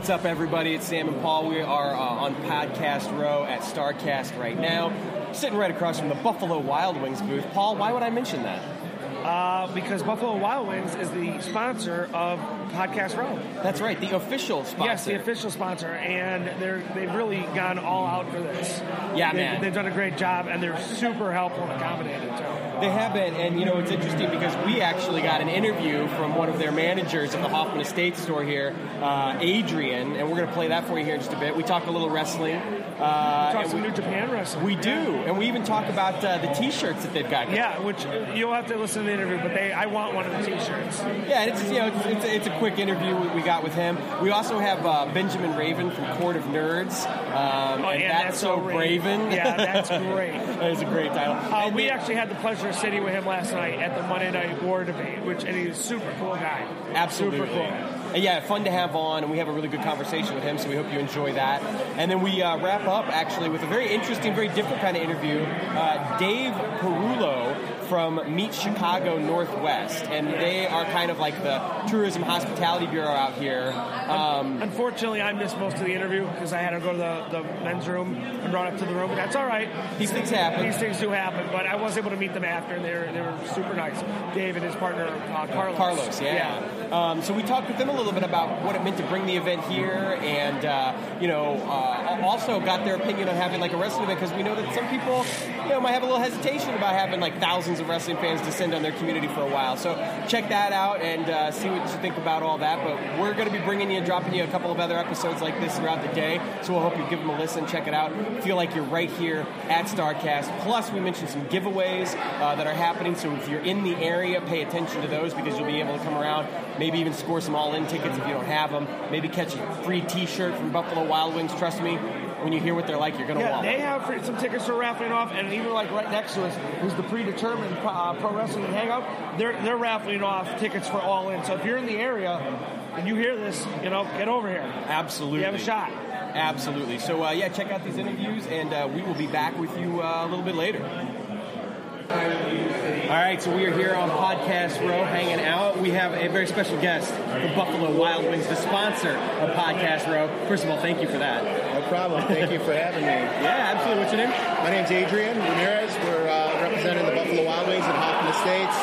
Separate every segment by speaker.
Speaker 1: what's up, everybody? It's Sam and Paul. We are uh, on Podcast Row at StarCast right now, sitting right across from the Buffalo Wild Wings booth. Paul, why would I mention that?
Speaker 2: Uh, because Buffalo Wild Wings is the sponsor of Podcast Row.
Speaker 1: That's right, the official sponsor.
Speaker 2: Yes, the official sponsor, and they're they've really gone all out for this.
Speaker 1: Yeah,
Speaker 2: they've,
Speaker 1: man.
Speaker 2: They've done a great job, and they're super helpful and accommodating too.
Speaker 1: They have been, and you know it's interesting because we actually got an interview from one of their managers at the Hoffman Estates store here, uh, Adrian, and we're going to play that for you here in just a bit. We talk a little wrestling. Uh,
Speaker 2: Talk some
Speaker 1: we,
Speaker 2: New Japan wrestling.
Speaker 1: we do, and we even talk about uh, the T-shirts that they've got.
Speaker 2: Yeah, which you'll have to listen to the interview, but they I want one of the T-shirts.
Speaker 1: Yeah, it's you know it's, it's, a, it's a quick interview we- got with him. We also have uh, Benjamin Raven from Court of Nerds, um,
Speaker 2: Oh,
Speaker 1: and
Speaker 2: yeah,
Speaker 1: that's, so
Speaker 2: Raven. Yeah, that's great.
Speaker 1: that is a great title.
Speaker 2: Uh,
Speaker 1: And
Speaker 2: we
Speaker 1: then-
Speaker 2: actually had the pleasure of sitting with him last night at the Monday Night War debate, which and he's a super cool guy.
Speaker 1: Absolutely.
Speaker 2: super cool.
Speaker 1: And yeah, fun to have on, and we have a really good conversation with him, so we hope you enjoy that. And then we uh, wrap up actually with a very interesting, very different kind of interview. Uh, Dave Perullo from Meet Chicago Northwest, and they are kind of like the tourism hospitality bureau out here. Um,
Speaker 2: Unfortunately, I missed most of the interview because I had to go to the, the men's room and run up to the room. But that's all right.
Speaker 1: These things happen.
Speaker 2: These things do happen. But I was able to meet them after, and they were, they were super nice. Dave and his partner uh, Carlos.
Speaker 1: Carlos, yeah. Um, so we talked with them a little bit about what it meant to bring the event here, and uh, you know, uh, also got their opinion on having like a wrestling event because we know that some people, you know, might have a little hesitation about having like thousands of wrestling fans descend on their community for a while. So check that out and uh, see what you think about all that. But we're going to be bringing you and dropping you a couple of other episodes like this throughout the day. So we'll hope you give them a listen, check it out, feel like you're right here at Starcast. Plus, we mentioned some giveaways uh, that are happening. So if you're in the area, pay attention to those because you'll be able to come around, maybe even score some all-in tickets if you don't have them. Maybe catch a free T-shirt from Buffalo Wild Wings. Trust me, when you hear what they're like, you're going to
Speaker 2: Yeah,
Speaker 1: want
Speaker 2: they have some tickets for raffling off, and even like right next to us is the predetermined uh, pro wrestling hangout. They're they're raffling off tickets for all in. So if you're in the area and you hear this, you know, get over here.
Speaker 1: Absolutely.
Speaker 2: You have a shot.
Speaker 1: Absolutely. So uh, yeah, check out these interviews, and uh, we will be back with you uh, a little bit later. All right, so we are here on Podcast Row hanging out. We have a very special guest, the Buffalo Wild Wings, the sponsor of Podcast Row. First of all, thank you for that.
Speaker 3: Problem. Thank you for having me.
Speaker 1: Yeah, absolutely. What's your name?
Speaker 3: My name's Adrian Ramirez. We're uh, representing the Buffalo Wild Wings in Hoffman Estates.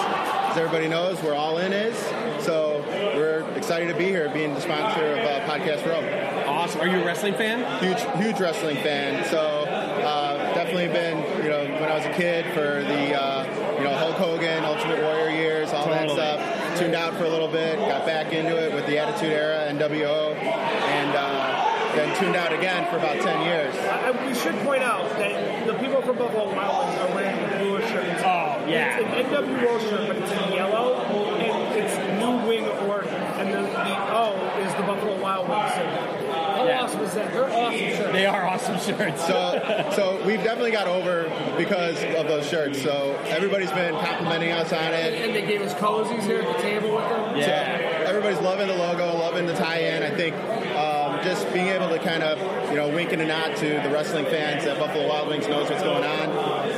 Speaker 3: As everybody knows, we're All In is. So we're excited to be here, being the sponsor of uh, Podcast Row.
Speaker 1: Awesome. Are you a wrestling fan?
Speaker 3: Huge, huge wrestling fan. So uh, definitely been, you know, when I was a kid for the, uh, you know, Hulk Hogan, Ultimate Warrior years, all
Speaker 1: Totally.
Speaker 3: that stuff. Tuned out for a little bit, got back into it with the Attitude Era, NWO, and uh, then tuned out again for about 10 years.
Speaker 2: I, we should point out that the people from Buffalo Wild Wings are wearing the bluer shirts.
Speaker 1: Oh, yeah.
Speaker 2: It's an NWO shirt, but it's in yellow, and it's New Wing Order, and the, the O is the Buffalo Wild Wings symbol. How
Speaker 1: Yeah.
Speaker 2: awesome is that? They're awesome shirts.
Speaker 1: They are awesome shirts.
Speaker 3: So, so we've definitely got over because of those shirts. So everybody's been complimenting us on it.
Speaker 2: and they gave us cozies here at the table with them.
Speaker 3: So
Speaker 1: Yeah.
Speaker 3: everybody's loving the logo, loving the tie-in. I think um, just being able to kind of, you know, wink and a nod to the wrestling fans that Buffalo Wild Wings knows what's going on.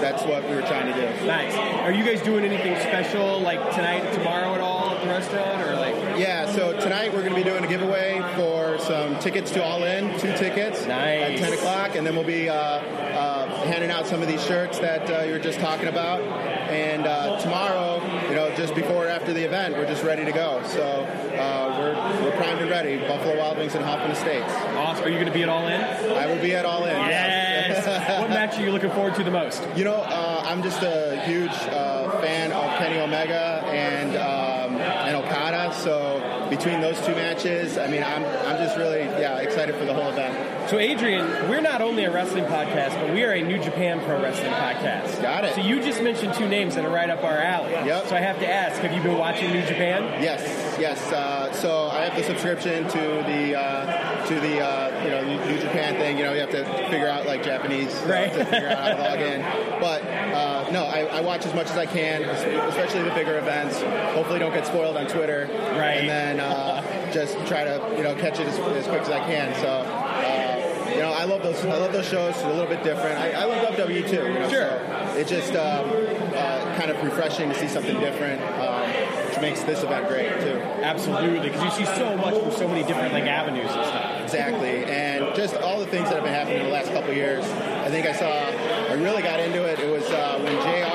Speaker 3: That's what we were trying to do.
Speaker 1: Nice. Are you guys doing anything special like tonight, tomorrow at all at the restaurant, or like?
Speaker 3: Yeah, so tonight we're going to be doing a giveaway for some tickets to All In, two tickets
Speaker 1: Nice.
Speaker 3: at 10 o'clock, and then we'll be uh, uh, handing out some of these shirts that uh, you were just talking about. And uh, tomorrow, you know, just before or after the event, we're just ready to go. So uh, we're, we're primed and ready. Buffalo Wild Wings and Hoffman Estates.
Speaker 1: Awesome. Are you going to be at All In?
Speaker 3: I will be at All In.
Speaker 1: Yes. what match are you looking forward to the most?
Speaker 3: You know, uh, I'm just a huge uh, fan of Kenny Omega and um, and Okada. So between those two matches, I mean, I'm I'm just really yeah excited for the whole event.
Speaker 1: So, Adrian, we're not only a wrestling podcast, but we are a New Japan Pro Wrestling podcast.
Speaker 3: Got it.
Speaker 1: So, you just mentioned two names that are right up our alley.
Speaker 3: Yep.
Speaker 1: So, I have to ask have you been watching New Japan?
Speaker 3: Yes, yes. Uh, so I have the subscription to the uh, to the uh, you know New Japan thing. You know, you have to figure out like Japanese
Speaker 1: Right.
Speaker 3: to figure out how to log in. But uh, no, I, I watch as much as I can, especially the bigger events. Hopefully, don't get spoiled on Twitter.
Speaker 1: Right.
Speaker 3: And then uh, just try to you know catch it as, as quick as I can. So. Uh, you know, I love those. I love those shows. It's a little bit different. I, I love WWE too. You know,
Speaker 1: Sure.
Speaker 3: So it's just um, uh, kind of refreshing to see something different. Um, just makes this event great too.
Speaker 1: Absolutely, because you see so much from so many different like avenues and stuff.
Speaker 3: Exactly, and just all the things that have been happening in the last couple years. I think I saw, I really got into it. It was uh, when Jr.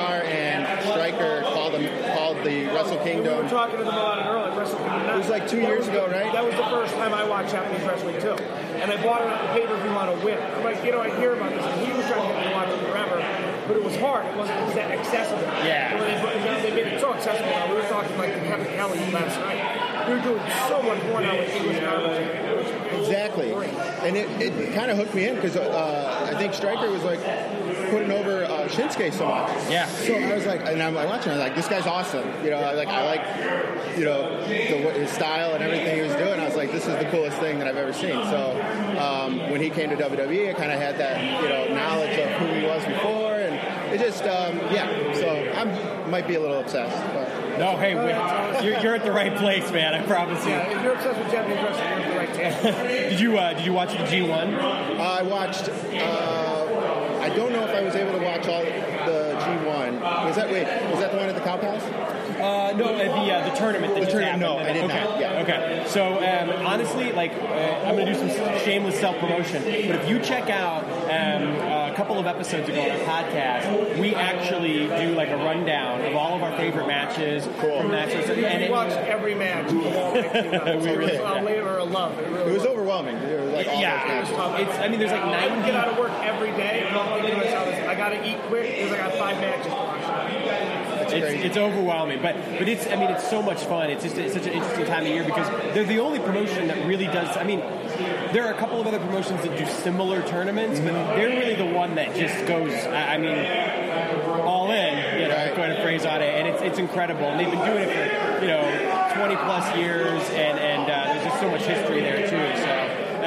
Speaker 3: Wrestle
Speaker 2: We were talking to them about it earlier. Wrestle Kingdom
Speaker 3: It was like two years ago, right?
Speaker 2: That was the first time I watched Japanese wrestling too. And I bought it on the pay per view on a whim. I'm like, you know, I hear about this. And he was trying to get me to watch it forever, but it was hard. It wasn't it was that accessible.
Speaker 1: Yeah.
Speaker 2: So they, they made it so accessible now. We were talking like Kevin Kelly last night. We were doing so much more now with English.
Speaker 3: Exactly, and it, it kind of hooked me in because uh, I think Striker was like putting over uh, Shinsuke so much.
Speaker 1: Yeah.
Speaker 3: So I was like, and I'm like watching. I was like, this guy's awesome. You know, I like I like, you know, the, his style and everything he was doing. I was like, this is the coolest thing that I've ever seen. So um, when he came to WWE, I kind of had that you know knowledge of who he was before, and it just um, yeah. So I might be a little obsessed. But.
Speaker 1: No, hey, we- you're, you're at the right place, man. I promise you.
Speaker 2: Yeah, if you're obsessed with Japanese wrestling, you're at the right table.
Speaker 1: Did you uh, did you watch the G1?
Speaker 3: I watched. Uh, I don't know if I was able to watch all the G1. Was that wait? Was that the one at the Cow Palace?
Speaker 1: Uh, no, uh, the uh, the tournament. That
Speaker 3: The tournament, no. I did
Speaker 1: okay.
Speaker 3: not, yeah.
Speaker 1: Okay. So um, honestly, like uh, I'm gonna do some shameless self promotion, but if you check out um, a couple of episodes ago on our podcast, we actually do like a rundown of all of our favorite matches
Speaker 3: Cool.
Speaker 1: from that. And
Speaker 2: We
Speaker 1: it,
Speaker 2: watched every match. We
Speaker 1: We really-
Speaker 2: a labor of love. It, really
Speaker 3: It was overwhelming. It was like all those
Speaker 1: yeah,
Speaker 3: matches.
Speaker 1: it's. I mean, there's like
Speaker 2: I would get out of work every day. I'm thinking to myself, I gotta eat quick because I got five matches to watch.
Speaker 3: It's
Speaker 1: It's, it's overwhelming, but but it's I mean it's so much fun. It's just it's such an interesting time of year because they're the only promotion that really does. I mean, there are a couple of other promotions that do similar tournaments, but they're really the one that just goes. I I mean, all in. You know,
Speaker 3: Right.
Speaker 1: kind of phrase on it, and it's it's incredible. And they've been doing it for you know 20 plus years, and and uh, there's just so much history there.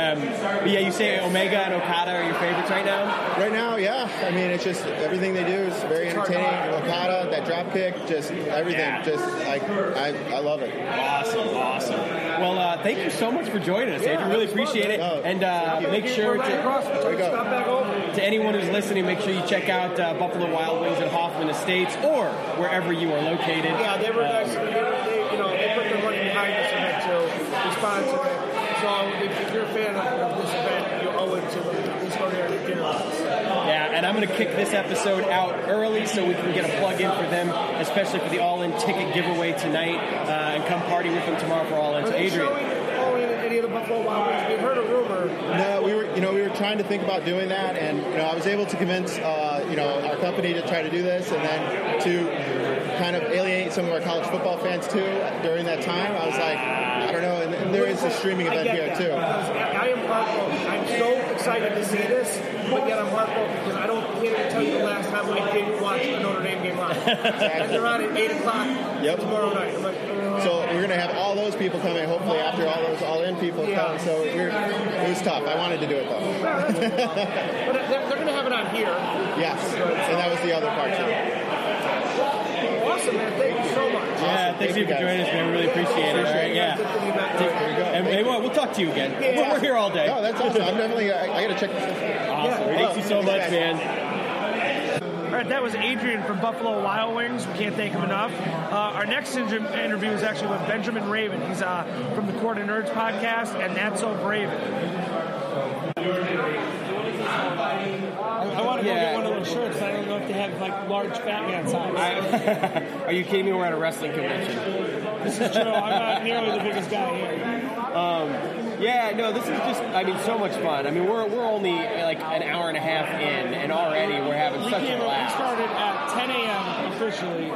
Speaker 1: Um, but yeah, you say Omega and Okada are your favorites right now.
Speaker 3: Right now, yeah. I mean, it's just everything they do is very entertaining. Okada, that drop kick, just everything.
Speaker 1: Yeah.
Speaker 3: Just like I, I love it.
Speaker 1: Awesome, awesome. Well, uh, thank you so much for joining us, Adrian. Really appreciate it.
Speaker 3: Oh,
Speaker 1: And uh, make sure
Speaker 2: We're
Speaker 1: to,
Speaker 2: across. We're
Speaker 3: There you go.
Speaker 2: Stop back over.
Speaker 1: to anyone who's listening, make sure you check out uh, Buffalo Wild Wings in Hoffman Estates or wherever you are located.
Speaker 2: Yeah, they were
Speaker 1: Uh,
Speaker 2: nice. They, they, you know, they put their money behind this event too. We sponsor it. So if, if you're a fan of, of this event, you owe it to them. At least go there and.
Speaker 1: Yeah, and I'm going to kick this episode out early so we can get a plug in for them, especially for the All In ticket giveaway tonight, uh, and come party with them tomorrow for All In.
Speaker 2: Are
Speaker 1: So,
Speaker 2: they
Speaker 1: Adrian.
Speaker 2: showing all in any of the Buffalo Wild Wings? We heard a rumor.
Speaker 3: No, we were, you know, we were trying to think about doing that, and you know, I was able to convince, uh, you know, our company to try to do this, and then to kind of alienate some of our college football fans too. During that time, I was like, I don't know, and, and there is a streaming event here
Speaker 2: that,
Speaker 3: too.
Speaker 2: I am heartbroken. I'm so excited to see this, but yet I'm heartbroken because I don't can't even tell you the last time I didn't watch a Notre Dame game live. and they're on at 8 o'clock
Speaker 3: Yep.
Speaker 2: tomorrow night. I'm like,
Speaker 3: So we're gonna have all those people coming. Hopefully, after all those all-in people
Speaker 2: Yeah.
Speaker 3: come. So we're, it was tough. I wanted to do it though.
Speaker 2: but they're, they're going to have it on here.
Speaker 3: Yes, and that was the other part too.
Speaker 2: Awesome, man. Thank you so much.
Speaker 1: Yeah,
Speaker 3: Awesome.
Speaker 1: thanks
Speaker 3: Thank
Speaker 1: for
Speaker 3: you, guys.
Speaker 1: joining us, man. We really appreciate it. All right, yeah.
Speaker 3: There you go.
Speaker 1: And, and we'll, we'll talk to you again.
Speaker 2: Yeah.
Speaker 1: We're, we're here all day.
Speaker 3: No, that's awesome. I'm definitely. I, I gotta check this out.
Speaker 1: Awesome.
Speaker 2: Yeah.
Speaker 1: Thanks you so much, man.
Speaker 2: All right, that was Adrian from Buffalo Wild Wings. We can't thank him enough. Uh, our next inter- interview is actually with Benjamin Raven. He's uh, from the Court of Nerds podcast, and that's so brave. I, want to go
Speaker 1: Yeah.
Speaker 2: get one of those shirts. I don't know if they have like large fat man size.
Speaker 1: Are you kidding me? We're at a wrestling convention.
Speaker 2: this is true. I'm not nearly the biggest guy here.
Speaker 1: Yeah, no, this is just, I mean, so much fun. I mean, we're, we're only like an hour and a half in, and already we're having
Speaker 2: We
Speaker 1: such a
Speaker 2: We
Speaker 1: blast.
Speaker 2: started at 10 a.m. officially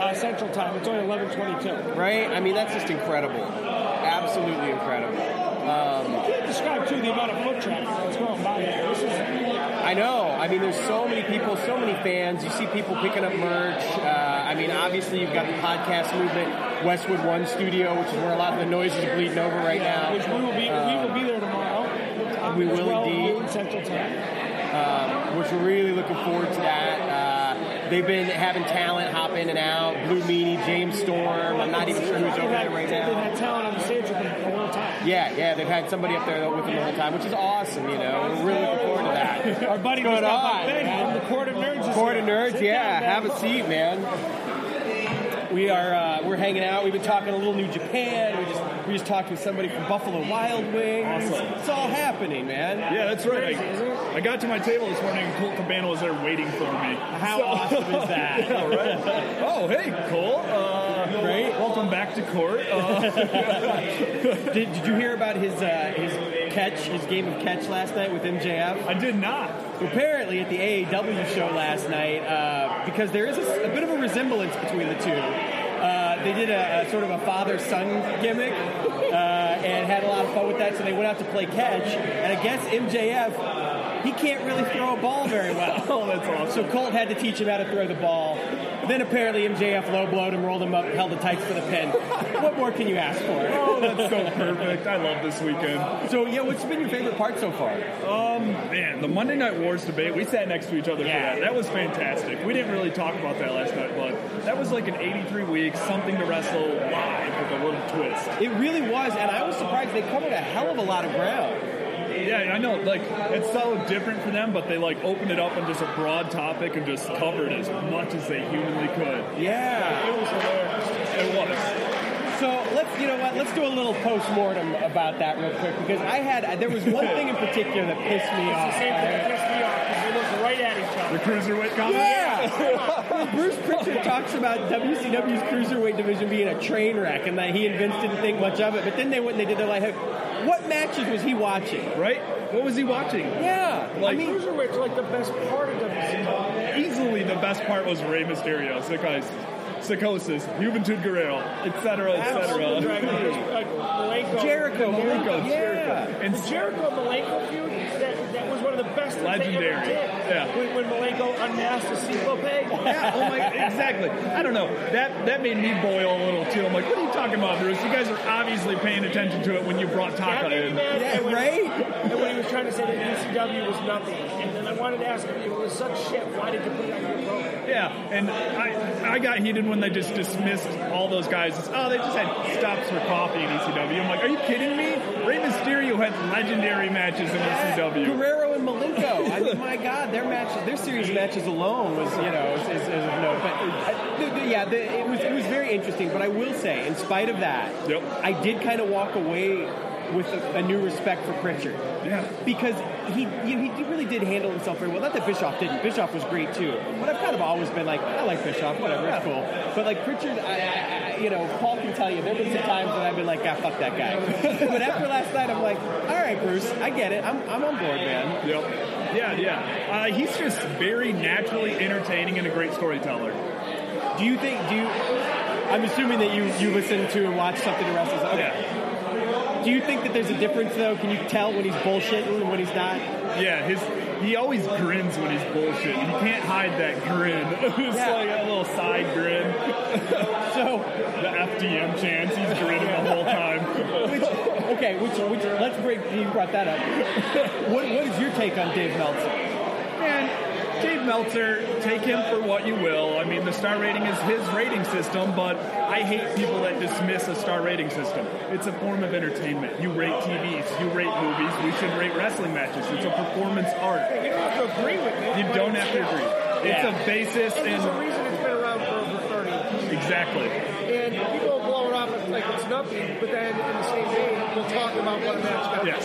Speaker 2: uh, Central Time. It's only 11:22.
Speaker 1: Right? I mean, that's just incredible. Absolutely incredible.
Speaker 2: I can't describe too the amount of foot traffic that's going by. This is
Speaker 1: I know. I mean, there's so many people, so many fans. You see people picking up merch. Uh, I mean, obviously, you've got the podcast movement, Westwood One Studio, which is where a lot of the noise is bleeding over right now.
Speaker 2: which we will be. we will be there tomorrow.
Speaker 1: Uh, we will
Speaker 2: well,
Speaker 1: indeed.
Speaker 2: Central Time.
Speaker 1: um, which we're really looking forward to that. Uh, they've been having talent hop in and out. Blue Meanie, James Storm. I'm not even sure who's over there right
Speaker 2: They've
Speaker 1: now.
Speaker 2: had talent on the stage with them the whole time.
Speaker 1: Yeah, yeah, they've had somebody up there with them all the whole time, which is awesome. You know, we're really looking forward to that.
Speaker 2: Our buddy
Speaker 1: What's going on,
Speaker 2: from the Court of Nerds.
Speaker 1: Court of. Nerds, yeah,
Speaker 2: down,
Speaker 1: have a seat, man. We are uh, we're hanging out. We've been talking a little New Japan. We just we just talked with somebody from Buffalo Wild Wings.
Speaker 4: Awesome.
Speaker 1: It's all happening, man.
Speaker 4: Yeah, that's right. I, I got to my table this morning and Colt Cabana was there waiting for me.
Speaker 1: How awesome is that?
Speaker 4: Yeah, right. Oh, hey, Cole. Uh,
Speaker 1: Great.
Speaker 4: Welcome back to court. Uh,
Speaker 1: Did, did you hear about his uh, his catch, his game of catch last night with MJF?
Speaker 4: I did not.
Speaker 1: Apparently, at the AAW show last night, uh, because there is a, a bit of a resemblance between the two. Uh, they did a, a sort of a father-son gimmick uh, and had a lot of fun with that. So they went out to play catch, and I guess MJF he can't really throw a ball very well.
Speaker 4: Oh, that's awesome.
Speaker 1: So Colt had to teach him how to throw the ball. Then apparently MJF low blowed him, rolled him up, held the tights for the pin. what more can you ask for?
Speaker 4: Oh, that's so perfect. I love this weekend.
Speaker 1: So yeah, what's been your favorite part so far?
Speaker 4: Um, man, the Monday Night Wars debate, we sat next to each other
Speaker 1: Yeah.
Speaker 4: for that. That was fantastic. We didn't really talk about that last night, but that was like an 83 weeks, something to wrestle live with a little twist.
Speaker 1: It really was, and I was surprised they covered a hell of a lot of ground.
Speaker 4: Yeah, I know. Like it's so different for them, but they like opened it up on just a broad topic and just covered as much as they humanly could.
Speaker 1: Yeah.
Speaker 4: It was hilarious. It was.
Speaker 1: So let's, you know what? Let's do a little post mortem about that real quick because I had there was one thing in particular that pissed me
Speaker 2: It's
Speaker 1: off.
Speaker 2: the same thing
Speaker 1: all
Speaker 2: that pissed me off because we looked right at each other.
Speaker 4: The cruiserweight comment.
Speaker 1: Yeah. Bruce Prichard talks about WCW's cruiserweight division being a train wreck and that he and Vince didn't think much of it. But then they went and they did their like, hey, what matches was he watching?
Speaker 4: Right? What was he watching?
Speaker 1: Yeah, I mean,
Speaker 2: Cruiserweight's like the best part of WCW.
Speaker 4: Easily the best part was Rey Mysterio, Psicosis, Psicosis, Juventud Guerrero, etc., etc.
Speaker 2: Dragon, like Malenko.
Speaker 1: Jericho,
Speaker 4: Malenko,
Speaker 1: yeah.
Speaker 4: Jericho. And
Speaker 2: The Jericho Malenko feud, that, that was one of the best that they
Speaker 4: Legendary.
Speaker 2: ever did.
Speaker 4: Yeah.
Speaker 2: When, when Malenko unmasked the Cinco Peg.
Speaker 4: Yeah, oh my, exactly. I don't know. That that made me boil a little too. I'm like, what are you talking about, Bruce? You guys are obviously paying attention to it when you brought
Speaker 2: That
Speaker 4: Taka
Speaker 2: made me
Speaker 4: in.
Speaker 2: mad.
Speaker 1: Yeah,
Speaker 2: and when,
Speaker 1: right?
Speaker 2: And when he was trying to say that ECW was nothing. And then I wanted to ask him, it was such shit, why did you put it on your program?
Speaker 4: Yeah, and I I got heated when they just dismissed all those guys. as, oh, they just had stops for coffee in ECW. I'm like, are you kidding me? Rey Mysterio had legendary matches in ECW.
Speaker 1: Guerrero and Malenko. I mean, my God, their matches, their series matches alone was, you know, is, is, is of note. But uh, the, the, yeah, the, it was it was very interesting. But I will say, in spite of that,
Speaker 4: Yep.
Speaker 1: I did kind of walk away with a, a new respect for Prichard.
Speaker 4: Yeah.
Speaker 1: Because he you know, he really did handle himself very well. Not that Bischoff didn't. Bischoff was great too. But I've kind of always been like, I like Bischoff, whatever, it's cool. But like Prichard, I, I, I- you know, Paul can tell you, there have been some times when I've been like, ah, fuck that guy. but after last night, I'm like, all right, Bruce, I get it. I'm, I'm on board, man.
Speaker 4: Yep. Yeah, yeah. Uh, he's just very naturally entertaining and a great storyteller.
Speaker 1: Do you think? Do you? I'm assuming that you you listen to and watch something to wrestle. Okay. Do you think that there's a difference though? Can you tell when he's bullshitting and when he's not?
Speaker 4: Yeah, his he always grins when he's bullshit. He can't hide that grin. it's
Speaker 1: Yeah.
Speaker 4: like a little side grin.
Speaker 1: So,
Speaker 4: The FDM chance, he's grinning the whole time.
Speaker 1: which, okay, which, which let's break. You brought that up. What what is your take on Dave Meltzer?
Speaker 4: Dave Meltzer, take him for what you will. I mean, the star rating is his rating system, but I hate people that dismiss a star rating system. It's a form of entertainment. You rate TVs, you rate movies, we should rate wrestling matches. It's a performance art.
Speaker 2: You don't have to agree with me.
Speaker 4: You don't have to agree. It's
Speaker 1: Yeah.
Speaker 4: a basis
Speaker 2: And there's a reason it's been around for over 30.
Speaker 4: exactly.
Speaker 2: And people blow it off like it's nothing, but then in the same vein, we'll talk about what a match.
Speaker 4: Yes,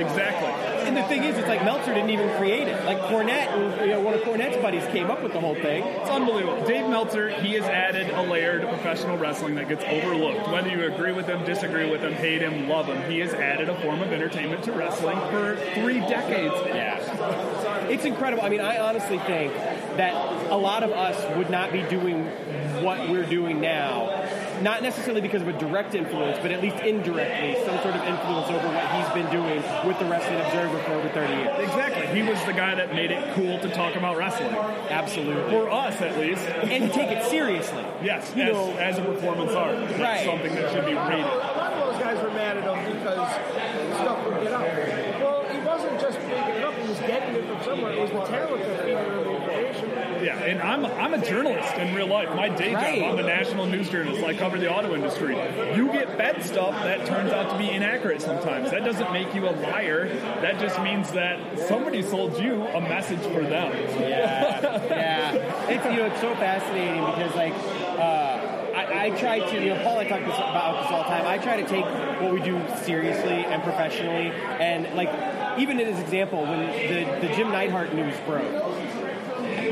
Speaker 4: exactly.
Speaker 1: And the thing is, it's like Meltzer didn't even create it. Like Cornette, you know, one of Cornette's buddies came up with the whole thing.
Speaker 4: It's unbelievable. Dave Meltzer, he has added a layer to professional wrestling that gets overlooked. Whether you agree with him, disagree with him, hate him, love him, he has added a form of entertainment to wrestling for three decades.
Speaker 1: Yeah. It's incredible. I mean, I honestly think that a lot of us would not be doing what we're doing now, not necessarily because of a direct influence, but at least indirectly, some sort of influence over what he's been doing with the Wrestling Observer for over 30 years.
Speaker 4: Exactly. He was the guy that made it cool to talk about wrestling.
Speaker 1: Absolutely.
Speaker 4: For us, at least.
Speaker 1: And to take it seriously.
Speaker 4: Yes,
Speaker 1: You
Speaker 4: as,
Speaker 1: know-
Speaker 4: as a performance art. That's
Speaker 1: Right.
Speaker 4: something that should be
Speaker 2: A lot of those guys were mad at him because stuff would get up. Well, he wasn't just making it up; he was getting it from somewhere. It was the talent that feeding him the information.
Speaker 4: Yeah, and I'm I'm a journalist in real life. My day
Speaker 1: Right.
Speaker 4: job, I'm a national news journalist. I cover the auto industry. You get fed stuff that turns out to be inaccurate sometimes. That doesn't make you a liar. That just means that somebody sold you a message for them.
Speaker 1: Yeah, yeah. It's you know it's so fascinating because like uh, I, try to, you know, Paul, I talk this, about this all the time. I try to take what we do seriously and professionally, and like even in his example, when the the Jim Neidhart news broke,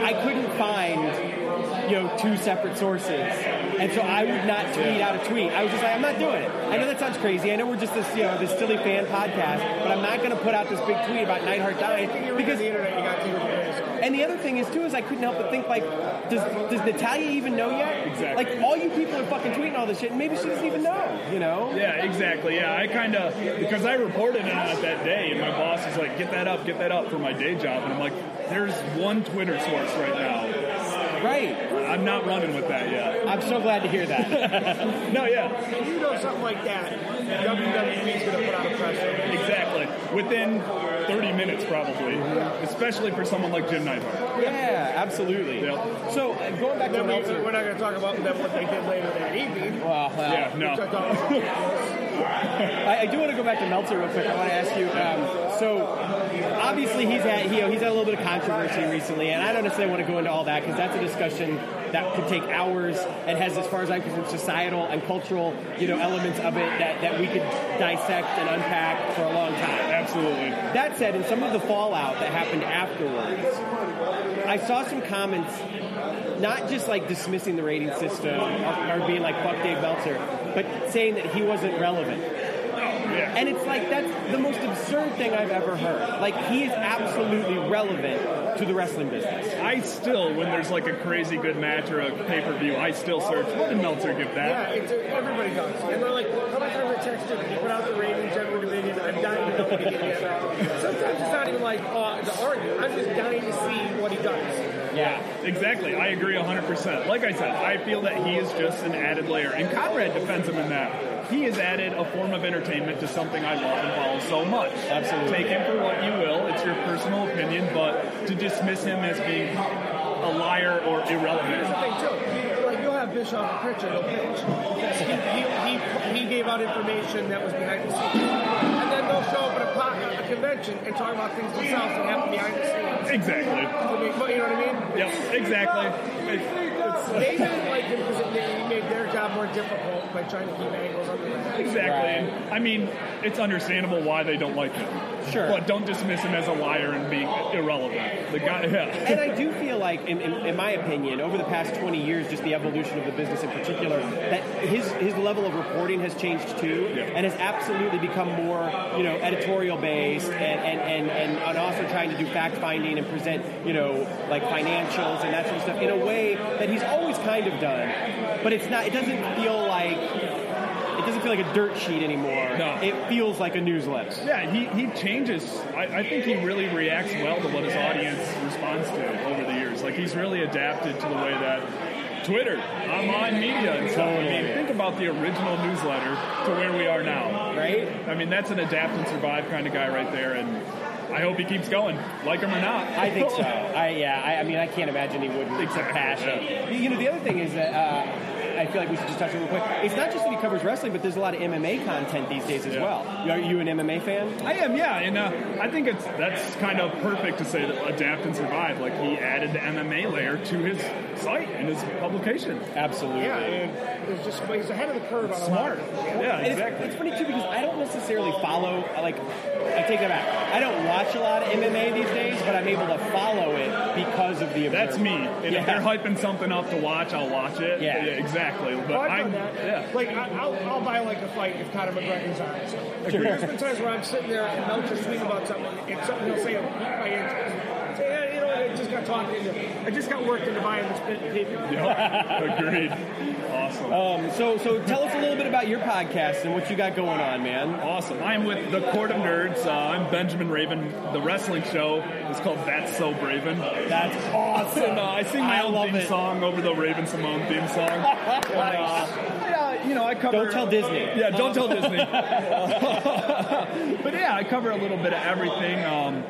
Speaker 1: I couldn't find you know two separate sources, and so I would not tweet out a tweet. I was just like, I'm not doing it. I know that sounds crazy. I know we're just this you know this silly fan podcast, but I'm not going to put out this big tweet about Neidhart dying because
Speaker 2: the internet, you got to
Speaker 1: and the other thing is too is I couldn't help but think like, does does Natalya even know yet?
Speaker 4: Exactly.
Speaker 1: Like all you people are fucking tweeting all this shit, and maybe she doesn't even know. You know?
Speaker 4: Yeah, exactly. Yeah, I kind of because I reported on it that day, and my boss is like, "Get that up, get that up" for my day job, and I'm like, "There's one Twitter source right now."
Speaker 1: Right.
Speaker 4: I'm not running with that yet.
Speaker 1: I'm so glad to hear that.
Speaker 4: no, yeah,
Speaker 2: If you know something like that, WWE is going to put out a press release.
Speaker 4: exactly. Within 30 minutes, probably, especially for someone like Jim Neidhart.
Speaker 1: yeah, absolutely.
Speaker 4: Yep.
Speaker 1: So uh, going back to
Speaker 2: Then we,
Speaker 1: Meltzer.
Speaker 2: we're not going to talk about them, what they did later that evening.
Speaker 1: Well, well,
Speaker 4: Yeah, no.
Speaker 2: I thought was ridiculous.
Speaker 1: I, I do want to go back to Meltzer real quick. I want to ask you. Um, so obviously he's had you know, he's had a little bit of controversy recently, and I don't necessarily want to go into all that because that's a discussion that could take hours and has, as far as I'm concerned, societal and cultural you know elements of it that, that we could dissect and unpack for a long time.
Speaker 4: Absolutely.
Speaker 1: That said, in some of the fallout that happened afterwards, I saw some comments, not just like dismissing the rating system or, or being like "fuck Dave Meltzer," but saying that he wasn't relevant.
Speaker 4: Yeah.
Speaker 1: And it's like that's the most absurd thing I've ever heard. Like he is absolutely relevant to the wrestling business.
Speaker 4: I still, when there's like a crazy good match or a pay per view, I still search. What did Meltzer give
Speaker 2: Yeah,
Speaker 4: that?
Speaker 2: it's a, everybody does. And they're like, how much ever texted? He put out the ratings every division. I'm dying to know what he did. Sometimes it's not even like uh, the argue. I'm just dying to see what he does.
Speaker 1: Yeah.
Speaker 4: Exactly. I agree 100%. Like I said, I feel that he is just an added layer. And Conrad defends him in that. He has added a form of entertainment to something I love and follow so much.
Speaker 1: Absolutely.
Speaker 4: Take him for what you will. It's your personal opinion, but to dismiss him as being a liar or irrelevant.
Speaker 2: Here's the
Speaker 4: irrelevant.
Speaker 2: thing too. Like you'll have Bischoff and Prichard will pitch. He, he, he, he gave out information that was behind the scenes. And then they'll show up at a, pot, a convention and talk about things themselves that happen behind the scenes.
Speaker 4: Exactly.
Speaker 2: I mean, but you know what I mean?
Speaker 4: Yep, exactly. It- it's,
Speaker 2: They didn't like him because it made, made their job more difficult by trying to keep angles on the ring.
Speaker 4: exactly.
Speaker 1: Right.
Speaker 4: I mean, it's understandable why they don't like him.
Speaker 1: Sure.
Speaker 4: But don't dismiss him as a liar and being irrelevant. The guy, yeah.
Speaker 1: And I do feel like, in, in, in my opinion, over the past 20 years, just the evolution of the business in particular, that his his level of reporting has changed too,
Speaker 4: Yeah.
Speaker 1: and has absolutely become more, you know, editorial based, and and, and, and and also trying to do fact finding and present, you know, like financials and that sort of stuff in a way that he's always kind of done, but it's not. It doesn't feel like. It doesn't feel like a dirt sheet anymore.
Speaker 4: No.
Speaker 1: It feels like a newsletter.
Speaker 4: Yeah, he, he changes. I, I think he really reacts well to what his audience responds to over the years. Like he's really adapted to the way that Twitter, online media, and stuff. I mean, think about the original newsletter to where we are now.
Speaker 1: Right?
Speaker 4: I mean, that's an adapt and survive kind of guy right there, and I hope he keeps going, like him or not.
Speaker 1: I think so. I yeah. I, I mean, I can't imagine he wouldn't. It's a
Speaker 4: Exactly,
Speaker 1: passion. You know, the other thing is that uh, I feel like we should just touch on real quick. It's not just that he covers wrestling, but there's a lot of MMA content these days as
Speaker 4: Yeah.
Speaker 1: well. Are you an MMA fan?
Speaker 4: I am, yeah, and uh, I think it's that's kind of perfect to say that adapt and survive. Like he added the MMA layer to his site and his publication.
Speaker 1: Absolutely.
Speaker 2: Yeah, and it's just he's ahead of the curve on
Speaker 4: Smart.
Speaker 2: of.
Speaker 4: Yeah,
Speaker 1: And it's,
Speaker 4: exactly.
Speaker 1: it's funny too because I don't necessarily follow like I take that back. I don't watch a lot of MMA these days, but I'm able to follow it because of the.
Speaker 4: That's me. And
Speaker 1: Yeah.
Speaker 4: if they're hyping something up to watch, I'll watch it.
Speaker 1: Yeah.
Speaker 4: exactly. But
Speaker 2: Oh, I've done that.
Speaker 4: yeah.
Speaker 2: Like, I, I'll, I'll buy like a fight if Conor McGregor's on. So, like,
Speaker 1: Sure.
Speaker 2: There's been times where I'm sitting there and Meltzer tweeting about something, and something he'll say will pique my interest. Say, yeah, you know, I just got talking into, I just got worked into buying this pay per view.
Speaker 4: Yep. Agreed. Awesome.
Speaker 1: Um, so so tell us a little bit about your podcast and what you got going on, man.
Speaker 4: Awesome. I'm with the Court of Nerds. Uh, I'm Benjamin Raven. The wrestling show is called That's So Braven.
Speaker 1: That's awesome.
Speaker 4: And, uh, I sing my
Speaker 1: I
Speaker 4: own theme
Speaker 1: it.
Speaker 4: song over the Raven-Symoné theme song. And, uh, yeah, you know, I cover.
Speaker 1: Don't tell Disney.
Speaker 4: Yeah, don't tell Disney. but yeah, I cover a little bit of everything. Um,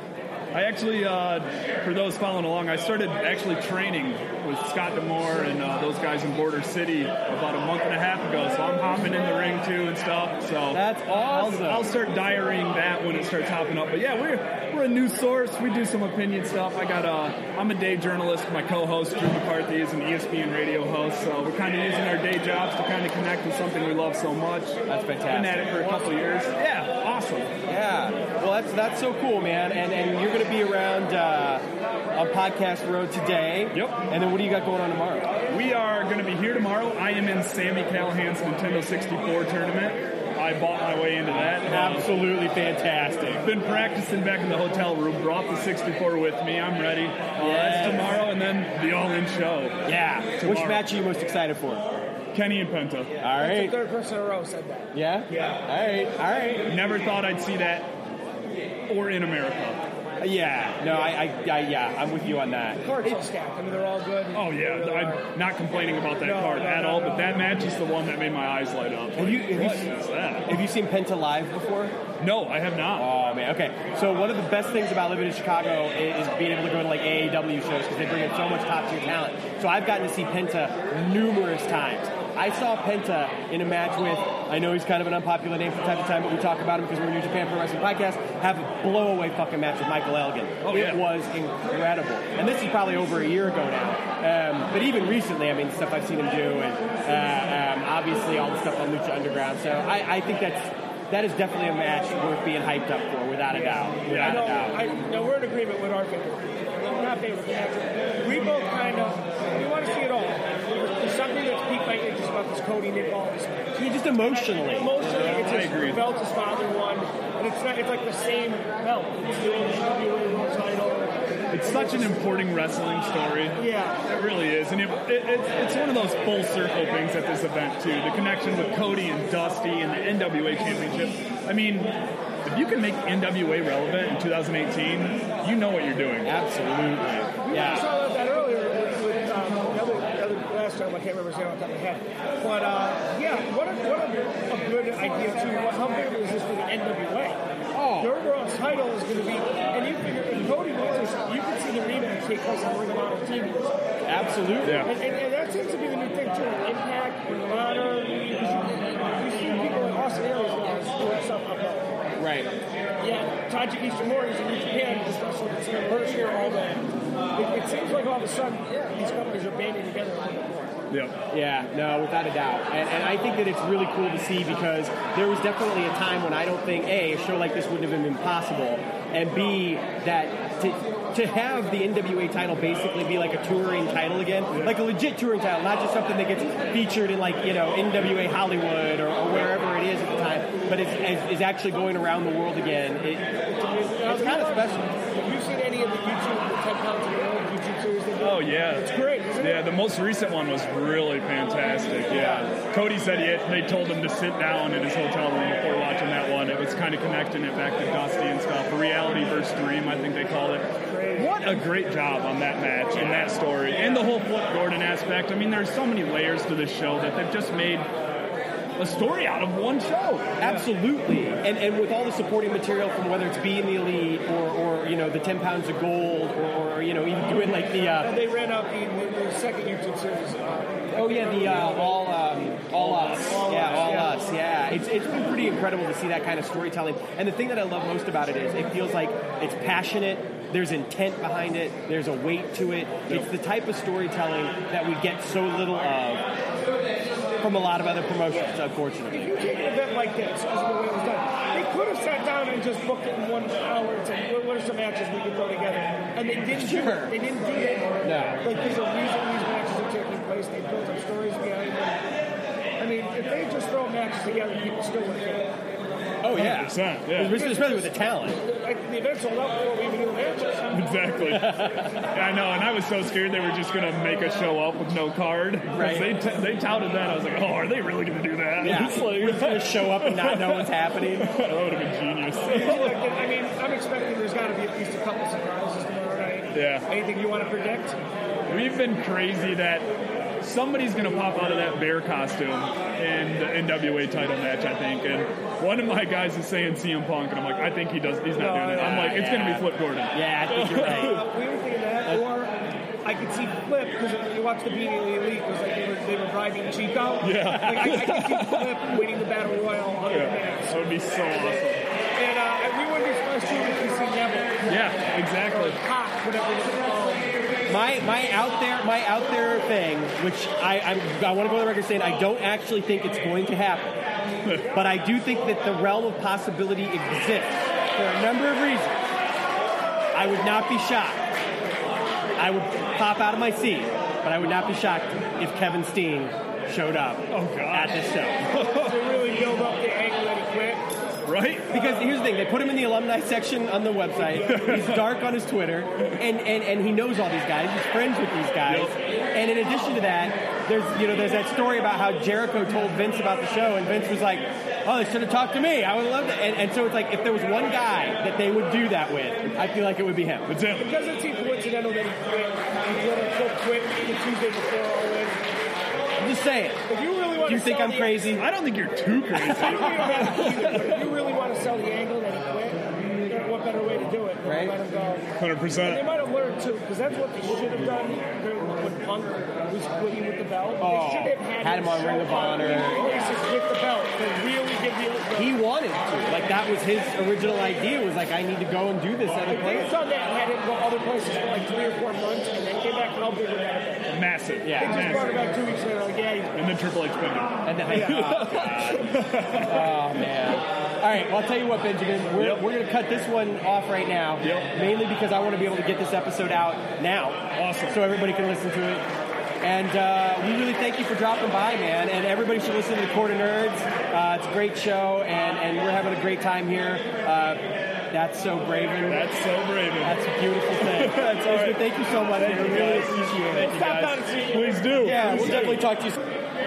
Speaker 4: I actually, uh, for those following along, I started actually training with Scott D'Amore and uh, those guys in Border City about a month and a half ago. So I'm hopping in the ring too and stuff. So
Speaker 1: That's awesome.
Speaker 4: I'll, I'll start diarying that when it starts hopping up. But yeah, we're we're a news source. We do some opinion stuff. I got a I'm a day journalist. My co-host Drew McCarthy is an ESPN radio host. So we're kind of using our day jobs to kind of connect with something we love so much.
Speaker 1: That's fantastic.
Speaker 4: Been at it for a couple years. Yeah, awesome.
Speaker 1: Yeah, well, that's that's so cool, man. And and you're going to be around uh, on Podcast Road today.
Speaker 4: Yep.
Speaker 1: And then what do you got going on tomorrow?
Speaker 4: We are going to be here tomorrow. I am in Sami Callihan's Nintendo 64 tournament. I bought my way into that. Um,
Speaker 1: Absolutely fantastic.
Speaker 4: Been practicing back in the hotel room. Brought the 64 with me. I'm ready. Uh,
Speaker 1: Yes.
Speaker 4: That's tomorrow, and then the all-in show.
Speaker 1: Yeah. Which match are you most excited for?
Speaker 4: Kenny and Penta.
Speaker 2: All
Speaker 1: right.
Speaker 2: The third person in a row said that.
Speaker 1: Yeah.
Speaker 2: Yeah.
Speaker 1: All right. All right.
Speaker 4: Never thought I'd see that, or in America.
Speaker 1: Yeah. No, I, I, I yeah, I'm with you on that.
Speaker 2: Cards all stacked. I mean, they're all good.
Speaker 4: Oh yeah,
Speaker 2: really.
Speaker 4: I'm uh, not complaining about that
Speaker 2: No,
Speaker 4: card
Speaker 2: no,
Speaker 4: at
Speaker 2: no,
Speaker 4: all.
Speaker 2: no,
Speaker 4: But that
Speaker 2: no.
Speaker 4: match is the one that made my eyes light up.
Speaker 1: Have you, have, you
Speaker 4: What
Speaker 1: seen,
Speaker 4: is that?
Speaker 1: have you seen Penta live before?
Speaker 4: No, I have not.
Speaker 1: Oh man, okay. So one of the best things about living in Chicago is, is being able to go to like AAW shows because they bring in so much top tier talent. So I've gotten to see Penta numerous times. I saw Penta in a match with, I know he's kind of an unpopular name from time to time, but we talk about him because we're a New Japan Pro Wrestling podcast, have a blowaway fucking match with Michael Elgin.
Speaker 4: Oh,
Speaker 1: it
Speaker 4: yeah.
Speaker 1: was incredible. And this is probably over a year ago now. Um, but even recently, I mean, stuff I've seen him do, and uh, um, obviously all the stuff on Lucha Underground. So I, I think that's that is definitely a match worth being hyped up for, without a doubt.
Speaker 2: I know,
Speaker 1: a doubt.
Speaker 2: I, no, we're in agreement with our favorite. Not favorite. We both kind of, we want to see it all. There's something that's piqued my interest about this Cody Nick Aldis match.
Speaker 1: Yeah, just emotionally.
Speaker 2: Emotionally, it's
Speaker 4: I
Speaker 2: his
Speaker 4: agree.
Speaker 2: belt his father won, and it's not, it's like the same belt. It's the Title.
Speaker 4: It's such an important wrestling story.
Speaker 2: Yeah.
Speaker 4: It really is, and it, it, it's, it's one of those full circle things at this event too. The connection with Cody and Dusty and the NWA Championship. I mean, if you can make NWA relevant in 2018, you know what you're doing.
Speaker 1: Absolutely. Yeah.
Speaker 2: saw about that earlier with, with um, the other, the last. I can't remember his name off the top of my head. But uh, yeah, what a, what a, a good idea too. What, how big is this for the NWA?
Speaker 1: Oh.
Speaker 2: Their world title is going to be, and you figure Cody this, you can see the rematch take place on Ring of Honor TV.
Speaker 1: Absolutely.
Speaker 4: Yeah.
Speaker 2: And, and, and that seems to be the new thing too. Impact, Ring of Honor. You, see people in Austin guys doing stuff up there.
Speaker 1: Right.
Speaker 2: Yeah, Taiji Ishimori is in New Japan. Wrestling with Sam here all day. It, it seems like all of a sudden, yeah, these companies are banding together a little bit more.
Speaker 4: Yep.
Speaker 1: Yeah, no, without a doubt. And, and I think that it's really cool to see because there was definitely a time when I don't think, A, a show like this wouldn't have been possible, and B, that to, to have the NWA title basically be like a touring title again, like a legit touring title, not just something that gets featured in like, you know, NWA Hollywood or, or wherever it is at the time, but is, actually going around the world again. It, it's kind of special.
Speaker 2: Have you seen any of the YouTube, the 10 pounds of gold YouTube series?
Speaker 4: Oh yeah.
Speaker 2: It's great,
Speaker 4: Yeah,
Speaker 2: it?
Speaker 4: the most recent one was really fantastic. Yeah, Cody said he had, they told him to sit down in his hotel room before watching that one. It was kind of connecting it back to Dusty and stuff. Reality versus Dream, I think they called it. What a great job on that match and that story, and the whole Flip Gordon aspect. I mean, there's so many layers to this show that they've just made a story out of one show.
Speaker 1: Absolutely, and and with all the supporting material from whether it's being the elite or, or you know the ten pounds of gold or, or you know even doing like the uh,
Speaker 2: they ran out the, the, the second YouTube series. Uh,
Speaker 1: oh yeah the uh, all um, all us
Speaker 2: All
Speaker 1: yeah
Speaker 2: Us,
Speaker 1: all
Speaker 2: yeah.
Speaker 1: us yeah it's it's been pretty incredible to see that kind of storytelling and the thing that I love most about it is it feels like it's passionate. There's intent behind it. There's a weight to it. It's the type of storytelling that we get so little of from a lot of other promotions, unfortunately.
Speaker 2: if you take an event like this, as the way it was done, they could have sat down and just booked it in one hour and said, what, are some matches we can throw together? And they didn't do
Speaker 1: Sure.
Speaker 2: it. They didn't do that.
Speaker 1: No.
Speaker 2: Like, there's a reason these matches are taking place. They built up stories behind them. I mean, if they just throw matches together, people still would care.
Speaker 1: Oh yeah,
Speaker 4: 100%, yeah.
Speaker 1: especially with the talent.
Speaker 2: Like, the event sold out before we even knew the matches.
Speaker 4: Exactly. yeah, I know, and I was so scared they were just going to make us show up with no card. 'Cause
Speaker 1: Right.
Speaker 4: They, t- they touted that. I was like, oh, are they really going to do that?
Speaker 1: Yeah,
Speaker 4: It's like,
Speaker 1: we're just gonna show up and not know what's happening.
Speaker 4: that would have been genius.
Speaker 2: I mean, I'm expecting there's got to be at least a couple surprises tomorrow night.
Speaker 4: Yeah.
Speaker 2: Anything you want to predict?
Speaker 4: We've been crazy that somebody's going to pop out of that bear costume in the NWA title match, I think. And one of my guys is saying CM Punk, and I'm like, I think he does. He's not
Speaker 2: No,
Speaker 4: doing it. I'm like, it's going to be Flip Gordon.
Speaker 1: Yeah, I think you're right.
Speaker 2: We were thinking that, or I could see Flip because you watch the Being Elite. It was like they were, they were bribing Chico.
Speaker 4: Yeah.
Speaker 2: Like I, I could see Flip winning the battle royal on
Speaker 4: Yeah, that would be so awesome.
Speaker 2: And, uh, and we wouldn't be surprised too if we see Neville.
Speaker 4: Yeah, exactly.
Speaker 2: Hot, whatever it's called.
Speaker 1: My my out there my out there thing, which I I'm, I want to go on the record saying I don't actually think it's going to happen, but I do think that the realm of possibility exists for a number of reasons. I would not be shocked. I would pop out of my seat, but I would not be shocked if Kevin Steen showed up
Speaker 4: Oh,
Speaker 1: at this show.
Speaker 2: To really build up the angle he quit.
Speaker 4: Right?
Speaker 1: Because here's the thing, they put him in the alumni section on the website. He's dark on his Twitter, and, and, and he knows all these guys. He's friends with these guys. And in addition to that, there's you know there's that story about how Jericho told Vince about the show, and Vince was like, "Oh, they should have talked to me. I would love that." And, and so it's like if there was one guy that they would do that with, I feel like it would be him.
Speaker 4: It's him.
Speaker 2: It doesn't seem coincidental that he quit. He quote unquote quit the Tuesday before All
Speaker 1: I'm just saying.
Speaker 2: If you really want
Speaker 1: Do you
Speaker 2: to
Speaker 1: think
Speaker 2: sell
Speaker 1: I'm
Speaker 2: the-
Speaker 1: crazy?
Speaker 4: I don't think you're too crazy.
Speaker 2: if you really want to sell the angle that he quit, then what better way to do it than
Speaker 1: Right.
Speaker 2: let him go?
Speaker 4: 100%.
Speaker 2: They might have learned too, because that's what they should have done when Punk was quitting with the belt.
Speaker 1: Oh,
Speaker 2: they should have had,
Speaker 1: had him on
Speaker 2: show
Speaker 1: Ring of Honor.
Speaker 2: in places with the belt to really give you. The,
Speaker 1: He wanted to. Like that was his original idea. Was like I need to go and do this other
Speaker 2: if they
Speaker 1: place.
Speaker 2: had done that and had him go other places for like three or four months and then came back, how big would that have been?
Speaker 4: Massive.
Speaker 1: Yeah.
Speaker 2: They just brought him
Speaker 4: Massive.
Speaker 2: back two weeks later, like, yeah,
Speaker 4: And then Triple H pinned him.
Speaker 1: And then, oh, oh man. All right, well, I'll tell you what, Benjamin. We're,
Speaker 4: Yep.
Speaker 1: we're going to cut this one off right now.
Speaker 4: Yep.
Speaker 1: Mainly because I want to be able to get this episode out now.
Speaker 4: Awesome.
Speaker 1: So everybody can listen to it. And uh, we really thank you for dropping by, man. And everybody should listen to the Court of Nerds. Uh, it's a great show, and, and we're having a great time here. Uh, that's so Braven.
Speaker 4: That's so brave.
Speaker 1: That's a beautiful thing.
Speaker 4: That's all right.
Speaker 1: Thank you so much.
Speaker 4: Thank
Speaker 1: man.
Speaker 4: you,
Speaker 1: We really appreciate it.
Speaker 4: You,
Speaker 2: Stop
Speaker 4: guys.
Speaker 2: down and see you.
Speaker 4: Please do.
Speaker 1: Yeah, we'll definitely talk to you.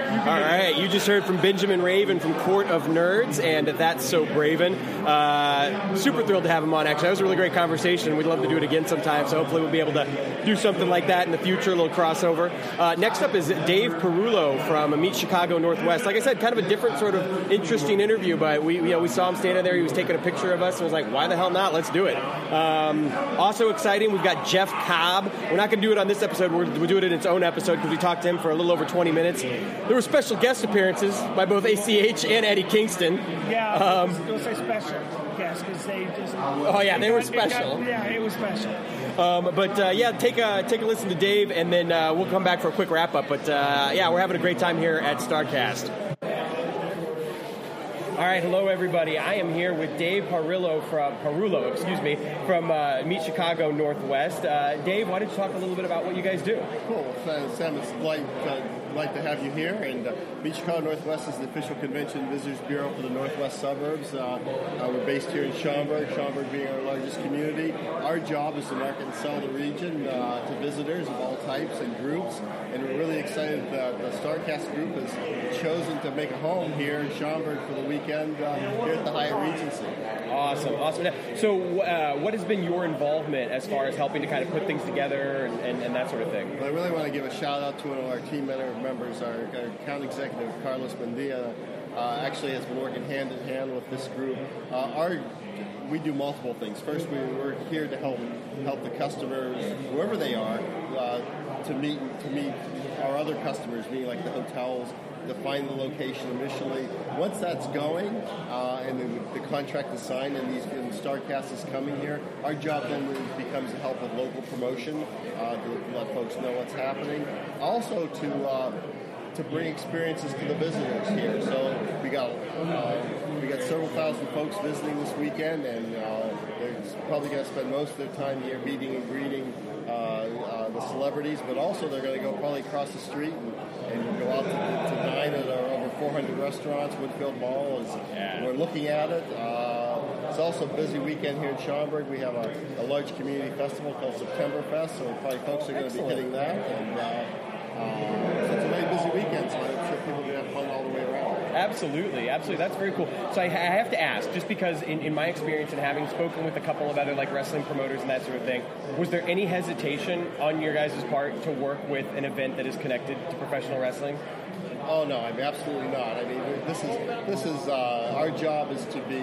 Speaker 1: All right, you just heard from Benjamin Raven from Court of Nerds, and that's so Braven. Uh, super thrilled to have him on. Actually, that was a really great conversation. We'd love to do it again sometime. So hopefully we'll be able to do something like that in the future, a little crossover. Uh, next up is Dave Perullo from Meet Chicago Northwest. Like I said, kind of a different sort of interesting interview, but we you know we saw him standing there. He was taking a picture of us and was like, "Why the hell not? Let's do it." Um, also exciting, we've got Jeff Cobb. We're not going to do it on this episode. We're, we'll do it in its own episode because we talked to him for a little over 20 minutes. There were special guest appearances by both ACH and Eddie Kingston.
Speaker 2: Yeah,
Speaker 1: Um,
Speaker 2: say special, yes, because they just.
Speaker 1: Oh, yeah, they were
Speaker 2: it got-
Speaker 1: special.
Speaker 2: yeah, it was special.
Speaker 1: Um, but uh, yeah, take a take a listen to Dave, and then uh, we'll come back for a quick wrap up. But uh, yeah, we're having a great time here at Starcast. All right, hello everybody. I am here with Dave Parillo from Parullo, excuse me, from uh, Meet Chicago Northwest. Uh, Dave, why don't you talk a little bit about what you guys do?
Speaker 3: Cool. Well, Sam, it's like, uh, like to have you here. And uh, Chicago Northwest is the official convention visitors bureau for the Northwest suburbs. Uh, uh, we're based here in Schaumburg, Schaumburg being our largest community. Our job is to market and sell the region uh, to visitors of all types and groups. And we're really excited that the StarCast group has chosen to make a home here in Schaumburg for the weekend uh, here at the Hyatt Regency.
Speaker 1: Awesome, awesome. So, uh, what has been your involvement as far as helping to kind of put things together and, and, and that sort of thing?
Speaker 3: But I really want to give a shout out to one of our team member- members, our, our account executive, Carlos Mendia. Uh, actually, has been working hand in hand with this group. Uh, our we do multiple things. First, we, we're here to help help the customers, whoever they are, uh, to meet to meet our other customers, meaning like the hotels, to find the location initially. Once that's going, uh, and then the contract is signed, and these and Starcast is coming here, our job then becomes to help with local promotion, uh, to let folks know what's happening. Also to uh, to bring experiences to the visitors here. So we got uh, we got several thousand folks visiting this weekend, and uh, they're probably going to spend most of their time here meeting and greeting uh, uh, the celebrities, but also they're going to go probably across the street and, and go out to, to dine at our over 400 restaurants. Woodfield Mall is we're looking at it. Uh, it's also a busy weekend here in Schaumburg. We have a, a large community festival called September Fest, so probably folks are going to be hitting that. And uh, it's a very busy weekend, so I'm sure people are going to have fun all the way around.
Speaker 1: Absolutely, absolutely. That's very cool. So I, I have to ask, just because in, in my experience and having spoken with a couple of other like wrestling promoters and that sort of thing, was there any hesitation on your guys' part to work with an event that is connected to professional wrestling?
Speaker 3: Oh no, I mean absolutely not. I mean this is this is uh, our job is to be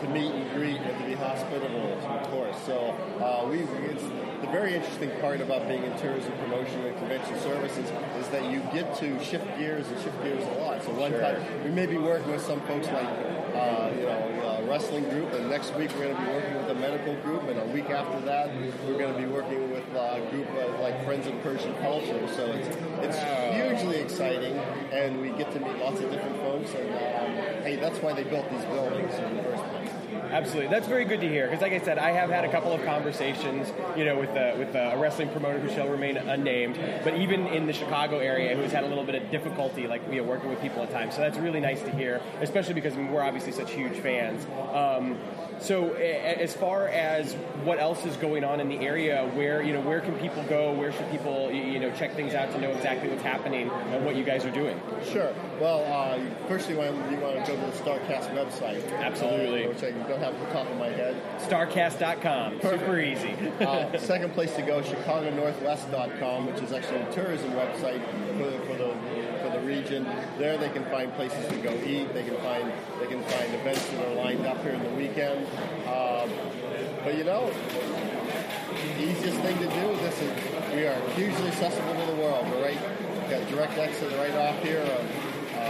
Speaker 3: to meet and greet and to be hospitable, of course. So uh, we it's the very interesting part about being in tourism promotion and convention services is that you get to shift gears and shift gears a lot. So one time we may be working with some folks like uh, you know a wrestling group, and next week we're going to be working with a medical group, and a week after that we're going to be working with a group of like Friends of Persian Culture. So it's it's hugely exciting, and we get to meet lots of different folks. And um, hey, that's why they built these buildings in the first place.
Speaker 1: Absolutely, that's very good to hear. Because, like I said, I have had a couple of conversations, you know, with with a wrestling promoter who shall remain unnamed, but even in the Chicago area, who's had a little bit of difficulty, like you know, working with people at times. So that's really nice to hear, especially because I mean, we're obviously such huge fans. Um, so, a- as far as what else is going on in the area, where you know, where can people go? Where should people, you know, check things out to know exactly what's happening and what you guys are doing?
Speaker 3: Sure. Well, uh, first you want, you want to go to the Starcast website.
Speaker 1: Absolutely.
Speaker 3: Uh, which I don't have the top of my head.
Speaker 1: Starcast.com, super easy.
Speaker 3: Uh, second place to go, ChicagoNorthwest.com, which is actually a tourism website for the, for the for the region. There they can find places to go eat. They can find they can find events that are lined up here in the weekend. Um, but you know, the easiest thing to do. This is we are hugely accessible to the world. We're right got direct exit right off here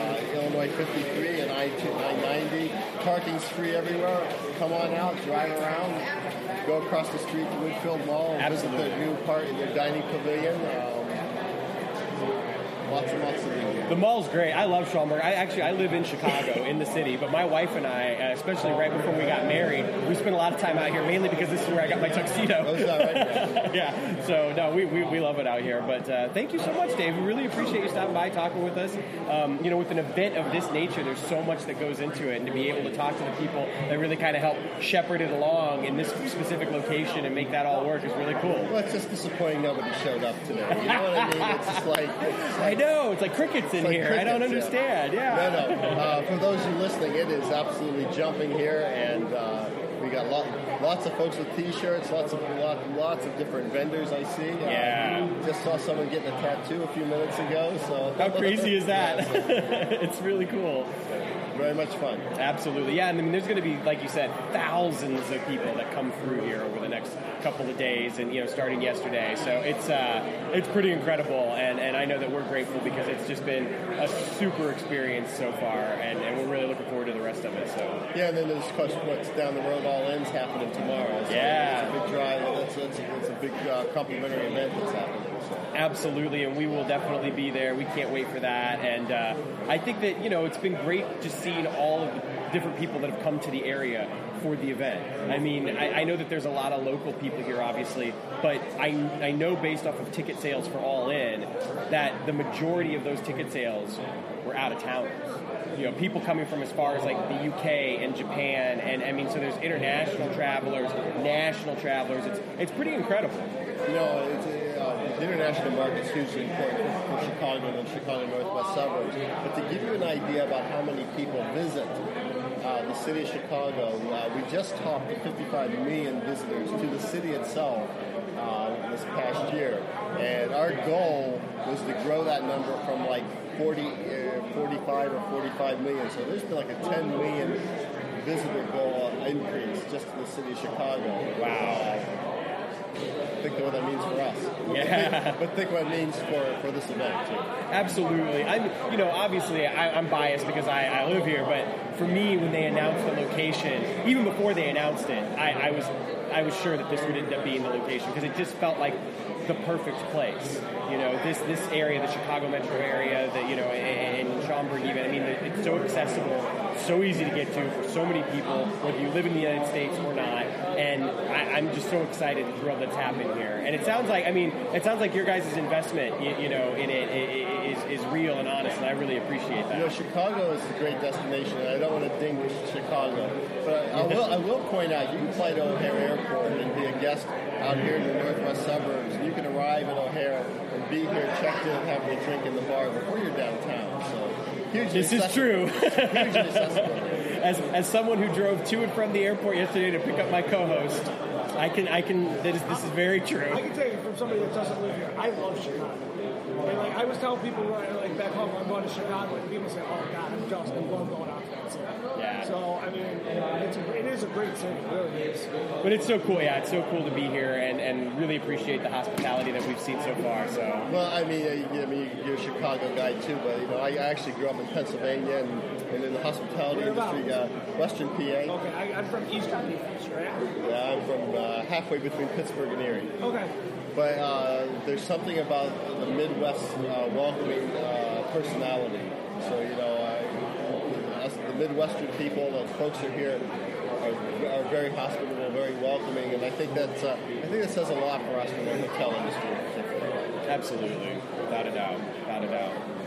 Speaker 3: uh, Illinois 53 and I-90. Parking's free everywhere. Come on out, drive around, go across the street to Woodfield Mall and
Speaker 1: Absolutely.
Speaker 3: visit the new part in the dining pavilion. Um, lots and lots to do.
Speaker 1: The mall's great. I love Schaumburg. I actually I live in Chicago in the city, but my wife and I, uh, especially right before we got married, we spent a lot of time out here mainly because this is where I got my tuxedo.
Speaker 3: Oh, right?
Speaker 1: yeah. So no, we, we, we love it out here. But uh, thank you so much, Dave. We really appreciate you stopping by, talking with us. Um, you know, with an event of this nature, there's so much that goes into it, and to be able to talk to the people that really kind of help shepherd it along in this specific location and make that all work is really cool.
Speaker 3: Well, it's just disappointing nobody showed up today. You know what I mean? It's just like
Speaker 1: I know it's like crickets in
Speaker 3: like
Speaker 1: here. I don't
Speaker 3: crickets, yeah.
Speaker 1: understand. Yeah.
Speaker 3: No, no. Uh, for those of you listening, it is absolutely jumping here, and uh, we got lot, lots of folks with T-shirts, lots of lot, lots of different vendors. I see. Uh,
Speaker 1: Yeah.
Speaker 3: Just saw someone getting a tattoo a few minutes ago. So
Speaker 1: How crazy is that?
Speaker 3: Yeah, so
Speaker 1: it's really cool.
Speaker 3: Very much fun.
Speaker 1: Absolutely, yeah. And I mean, there's going to be, like you said, thousands of people that come through here over the next couple of days, and you know, starting yesterday. So it's uh, it's pretty incredible, and, and I know that we're grateful because it's just been a super experience so far, and, and we're really looking forward to the rest of it. So
Speaker 3: Yeah, and then there's of course what's down the road. All ends happening tomorrow. So
Speaker 1: Yeah.
Speaker 3: it's a big drive. It's a big uh, complimentary event that's happening. So.
Speaker 1: Absolutely, and we will definitely be there. We can't wait for that. And uh, I think that you know it's been great just seeing all of the different people that have come to the area for the event. I mean, I, I know that there's a lot of local people here, obviously, but I I know based off of ticket sales for All In that the majority of those ticket sales were out of towners. You know, people coming from as far as like the UK and Japan, and I mean, so there's international travelers, national travelers. It's it's pretty incredible.
Speaker 3: You know, it's, the international market is hugely important for, Chicago and Chicago Northwest suburbs. But to give you an idea about how many people visit uh, the city of Chicago, uh, we just topped the 55 million visitors to the city itself uh, this past year. And our goal was to grow that number from like 40, uh, 45 or 45 million. So there's been like a 10 million visitor goal increase just in the city of Chicago.
Speaker 1: Wow.
Speaker 3: Think of what that means for us.
Speaker 1: Yeah.
Speaker 3: But think what it means for, for this event, too.
Speaker 1: Absolutely. I'm, you know, obviously I, I'm biased because I, I live here, but for me, when they announced the location, even before they announced it, I, I was, I was sure that this would end up being the location because it just felt like the perfect place. You know, this this area, the Chicago metro area, that you know, and, and Schaumburg even. I mean, it's so accessible, so easy to get to for so many people, whether you live in the United States or not. And I, I'm just so excited and thrilled that's happening here. And it sounds like, I mean, it sounds like your guys' investment, you, you know, in it i- i- is, is real and honest, and I really appreciate that.
Speaker 3: You know. Chicago is a great destination, and I don't want to ding Chicago, but I, I will. I will point out you can fly to O'Hare Airport and be a guest out here in the northwest suburbs. You can arrive at O'Hare and be here, checked in, having a drink in the bar before you're downtown. So hugely
Speaker 1: This is true.
Speaker 3: hugely accessible.
Speaker 1: As as someone who drove to and from the airport yesterday to pick up my co-host, I can I can this is, this is very true.
Speaker 2: I can tell you from somebody that doesn't live here, I love Chicago. And like I was telling people like back home, I'm going to Chicago, and people say, "Oh God, I'm just I'm going, going out to.
Speaker 1: Yeah.
Speaker 2: So I mean, it's a, it is a great city, it really is.
Speaker 1: But it's so cool, yeah. It's so cool to be here and, and really appreciate the hospitality that we've seen so far. So
Speaker 3: Well, I mean, uh, you- I mean, you're a Chicago guy too, but you know, I actually grew up in Pennsylvania and, and in the hospitality industry, uh, Western PA.
Speaker 2: Okay, I, I'm from Eastern Beach, right?
Speaker 3: Yeah, I'm from uh, halfway between Pittsburgh and Erie.
Speaker 2: Okay.
Speaker 3: But uh, there's something about the Midwest uh, welcoming uh, personality. So you know, uh, us, the Midwestern people, the folks are here, are, are very hospitable, very welcoming, and I think that's uh, I think that says a lot for us in the hotel industry.
Speaker 1: absolutely, without a doubt, without a doubt.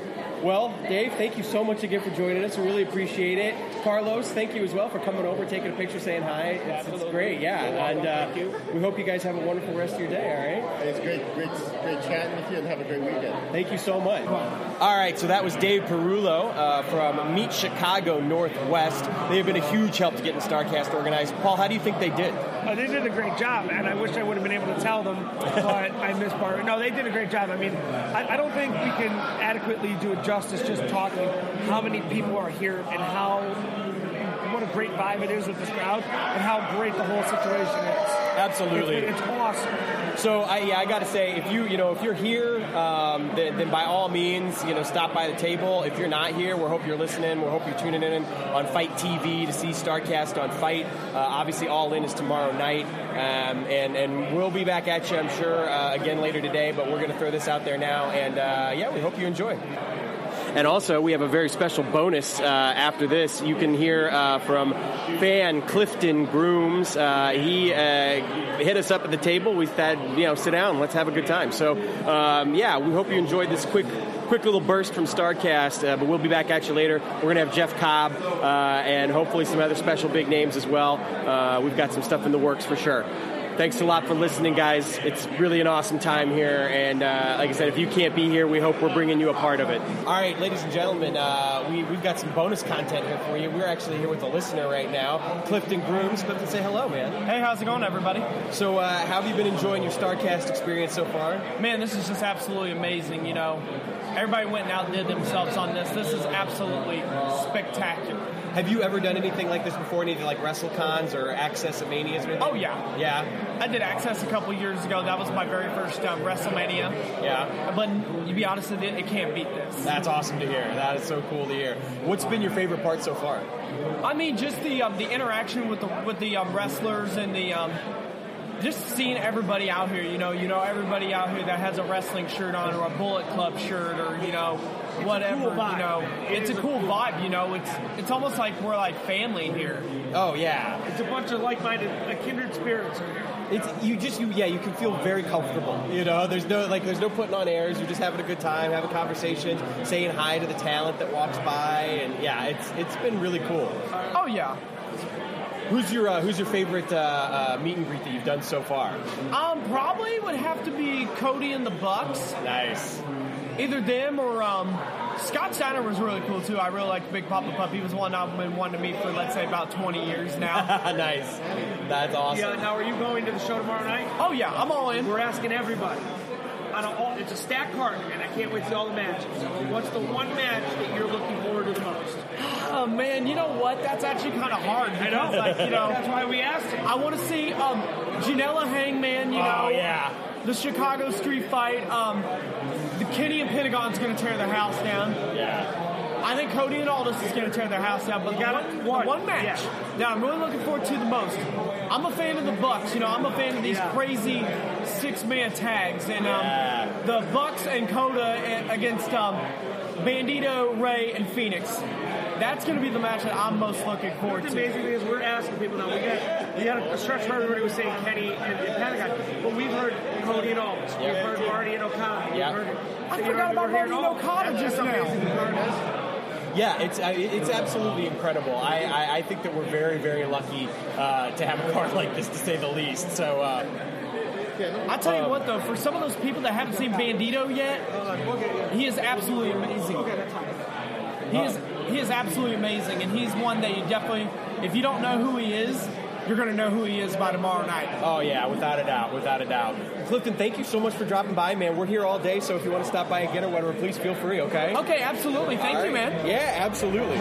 Speaker 1: Well, Dave, thank you so much again for joining us. We really appreciate it. Carlos, thank you as well for coming over, taking a picture, saying hi. It's, it's great, yeah. And uh, we hope you guys have a wonderful rest of your day. All right.
Speaker 3: And it's great, great, great chatting with you, and have a great weekend.
Speaker 1: Thank you so much. All right, so that was Dave Perullo uh, from Meet Chicago Northwest. They have been a huge help to getting Starcast organized. Paul, how do you think they did?
Speaker 2: Uh, they did a great job, and I wish I would have been able to tell them, but I missed part. No, they did a great job. I mean, I, I don't think we can adequately do it justice just talking how many people are here and how what a great vibe it is with this crowd and how great the whole situation is.
Speaker 1: Absolutely.
Speaker 2: It's, it's awesome.
Speaker 1: So I, yeah, I got to say, if you you know if you're here, um, then, then by all means, you know, stop by the table. If you're not here, we hope you're listening. We hope you're tuning in on FITE TV to see Starcast on Fight. Uh, obviously, All In is tomorrow night, um, and and we'll be back at you, I'm sure, uh, again later today. But we're going to throw this out there now, and uh, yeah, we hope you enjoy. And also, we have a very special bonus uh, after this. You can hear uh, from fan Clifton Grooms. Uh, he uh, hit us up at the table. We said, you know, sit down, let's have a good time. So, um, yeah, we hope you enjoyed this quick. Quick little burst from Starcast, uh, but we'll be back at you later. We're going to have Jeff Cobb uh, and hopefully some other special big names as well. Uh, we've got some stuff in the works for sure. Thanks a lot for listening, guys. It's really an awesome time here. And uh, like I said, if you can't be here, we hope we're bringing you a part of it. All right, ladies and gentlemen, uh, we, we've got some bonus content here for you. We're actually here with a listener right now, Clifton Grooms. Clifton, say hello, man.
Speaker 5: Hey, how's it going, everybody?
Speaker 1: So, uh, how have you been enjoying your StarCast experience so far?
Speaker 5: Man, this is just absolutely amazing. You know, everybody went and outdid themselves on this. This is absolutely spectacular.
Speaker 1: Have you ever done anything like this before? Any like WrestleCons or Axxess at Manias or anything?
Speaker 5: Oh, yeah.
Speaker 1: Yeah?
Speaker 5: I did Axxess a couple years ago. That was my very first um, WrestleMania.
Speaker 1: Yeah.
Speaker 5: But you be honest with it, it can't beat this.
Speaker 1: That's awesome to hear. That is so cool to hear. What's been your favorite part so far?
Speaker 5: I mean, just the um, the interaction with the with the um, wrestlers and the um, just seeing everybody out here. You know, you know everybody out here that has a wrestling shirt on or a Bullet Club shirt or you know whatever.
Speaker 2: cool vibe.
Speaker 5: You know, it's a cool vibe. You know, it's it's almost like we're like family here.
Speaker 1: Oh, yeah.
Speaker 2: It's a bunch of like-minded, like kindred spirits are here.
Speaker 1: It's you just you yeah you can feel very comfortable. You know, there's no like there's no putting on airs. You're just having a good time, having conversations, saying hi to the talent that walks by, and yeah, it's it's been really cool.
Speaker 5: Oh yeah.
Speaker 1: Who's your uh, who's your favorite uh, uh, meet and greet that you've done so far?
Speaker 5: Um, probably would have to be Cody and the Bucks.
Speaker 1: Nice.
Speaker 5: Either them or um, Scott Steiner was really cool too. I really liked Big Poppa Pump. He was one I've been wanting to meet for let's say about 20 years now.
Speaker 1: nice. That's awesome.
Speaker 2: Yeah, now are you going to the show tomorrow night?
Speaker 5: oh yeah, I'm all in.
Speaker 2: We're asking everybody. On a, it's a stacked card, and I can't wait to see all the matches. What's the one match that you're looking forward to the most?
Speaker 5: Oh man, you know what? That's actually kind of hard.
Speaker 2: I know.
Speaker 5: Like you know,
Speaker 2: That's why we asked you.
Speaker 5: I want to see um, Janela Hangman. You know,
Speaker 1: Oh, yeah.
Speaker 5: the Chicago Street Fight. Um, the Kenny and Pentagon's going to tear their house down.
Speaker 1: Yeah.
Speaker 5: I think Cody and Aldis is going to tear their house down. But the one,
Speaker 2: one.
Speaker 5: the one match
Speaker 2: Yeah.
Speaker 5: that I'm really looking forward to the most. I'm a fan of the Bucks. You know, I'm a fan of these
Speaker 2: Yeah.
Speaker 5: crazy six-man tags, and um,
Speaker 1: Yeah.
Speaker 5: the Bucks and Kota against um, Bandido, Rey, and Fenix. That's going to be the match that I'm most looking forward
Speaker 2: What's
Speaker 5: to.
Speaker 2: amazing is we're asking people now. We got we got a stretch where everybody was saying Kenny and, and Pentagon, but we've heard Cody and Aldis. We've
Speaker 1: Yeah.
Speaker 2: heard Marty and Okada.
Speaker 1: Yeah.
Speaker 2: We've heard,
Speaker 5: I
Speaker 2: you
Speaker 5: forgot about
Speaker 2: we're
Speaker 5: Marty and
Speaker 2: all-
Speaker 5: Okada just now.
Speaker 2: amazing the card is.
Speaker 1: Yeah, it's uh, it's absolutely incredible. I, I, I think that we're very very lucky uh, to have a card like this, to say the least. So. Uh,
Speaker 5: I tell you what, though, for some of those people that haven't seen Bandido yet, he is absolutely amazing. He is he is absolutely amazing, and he's one that you definitely, if you don't know who he is, you're going to know who he is by tomorrow night.
Speaker 1: Oh yeah, without a doubt, without a doubt. Clifton, thank you so much for dropping by, man. We're here all day, so if you want to stop by and get or whatever, please feel free. Okay.
Speaker 5: Okay, absolutely. Thank you, man.
Speaker 1: Yeah, absolutely.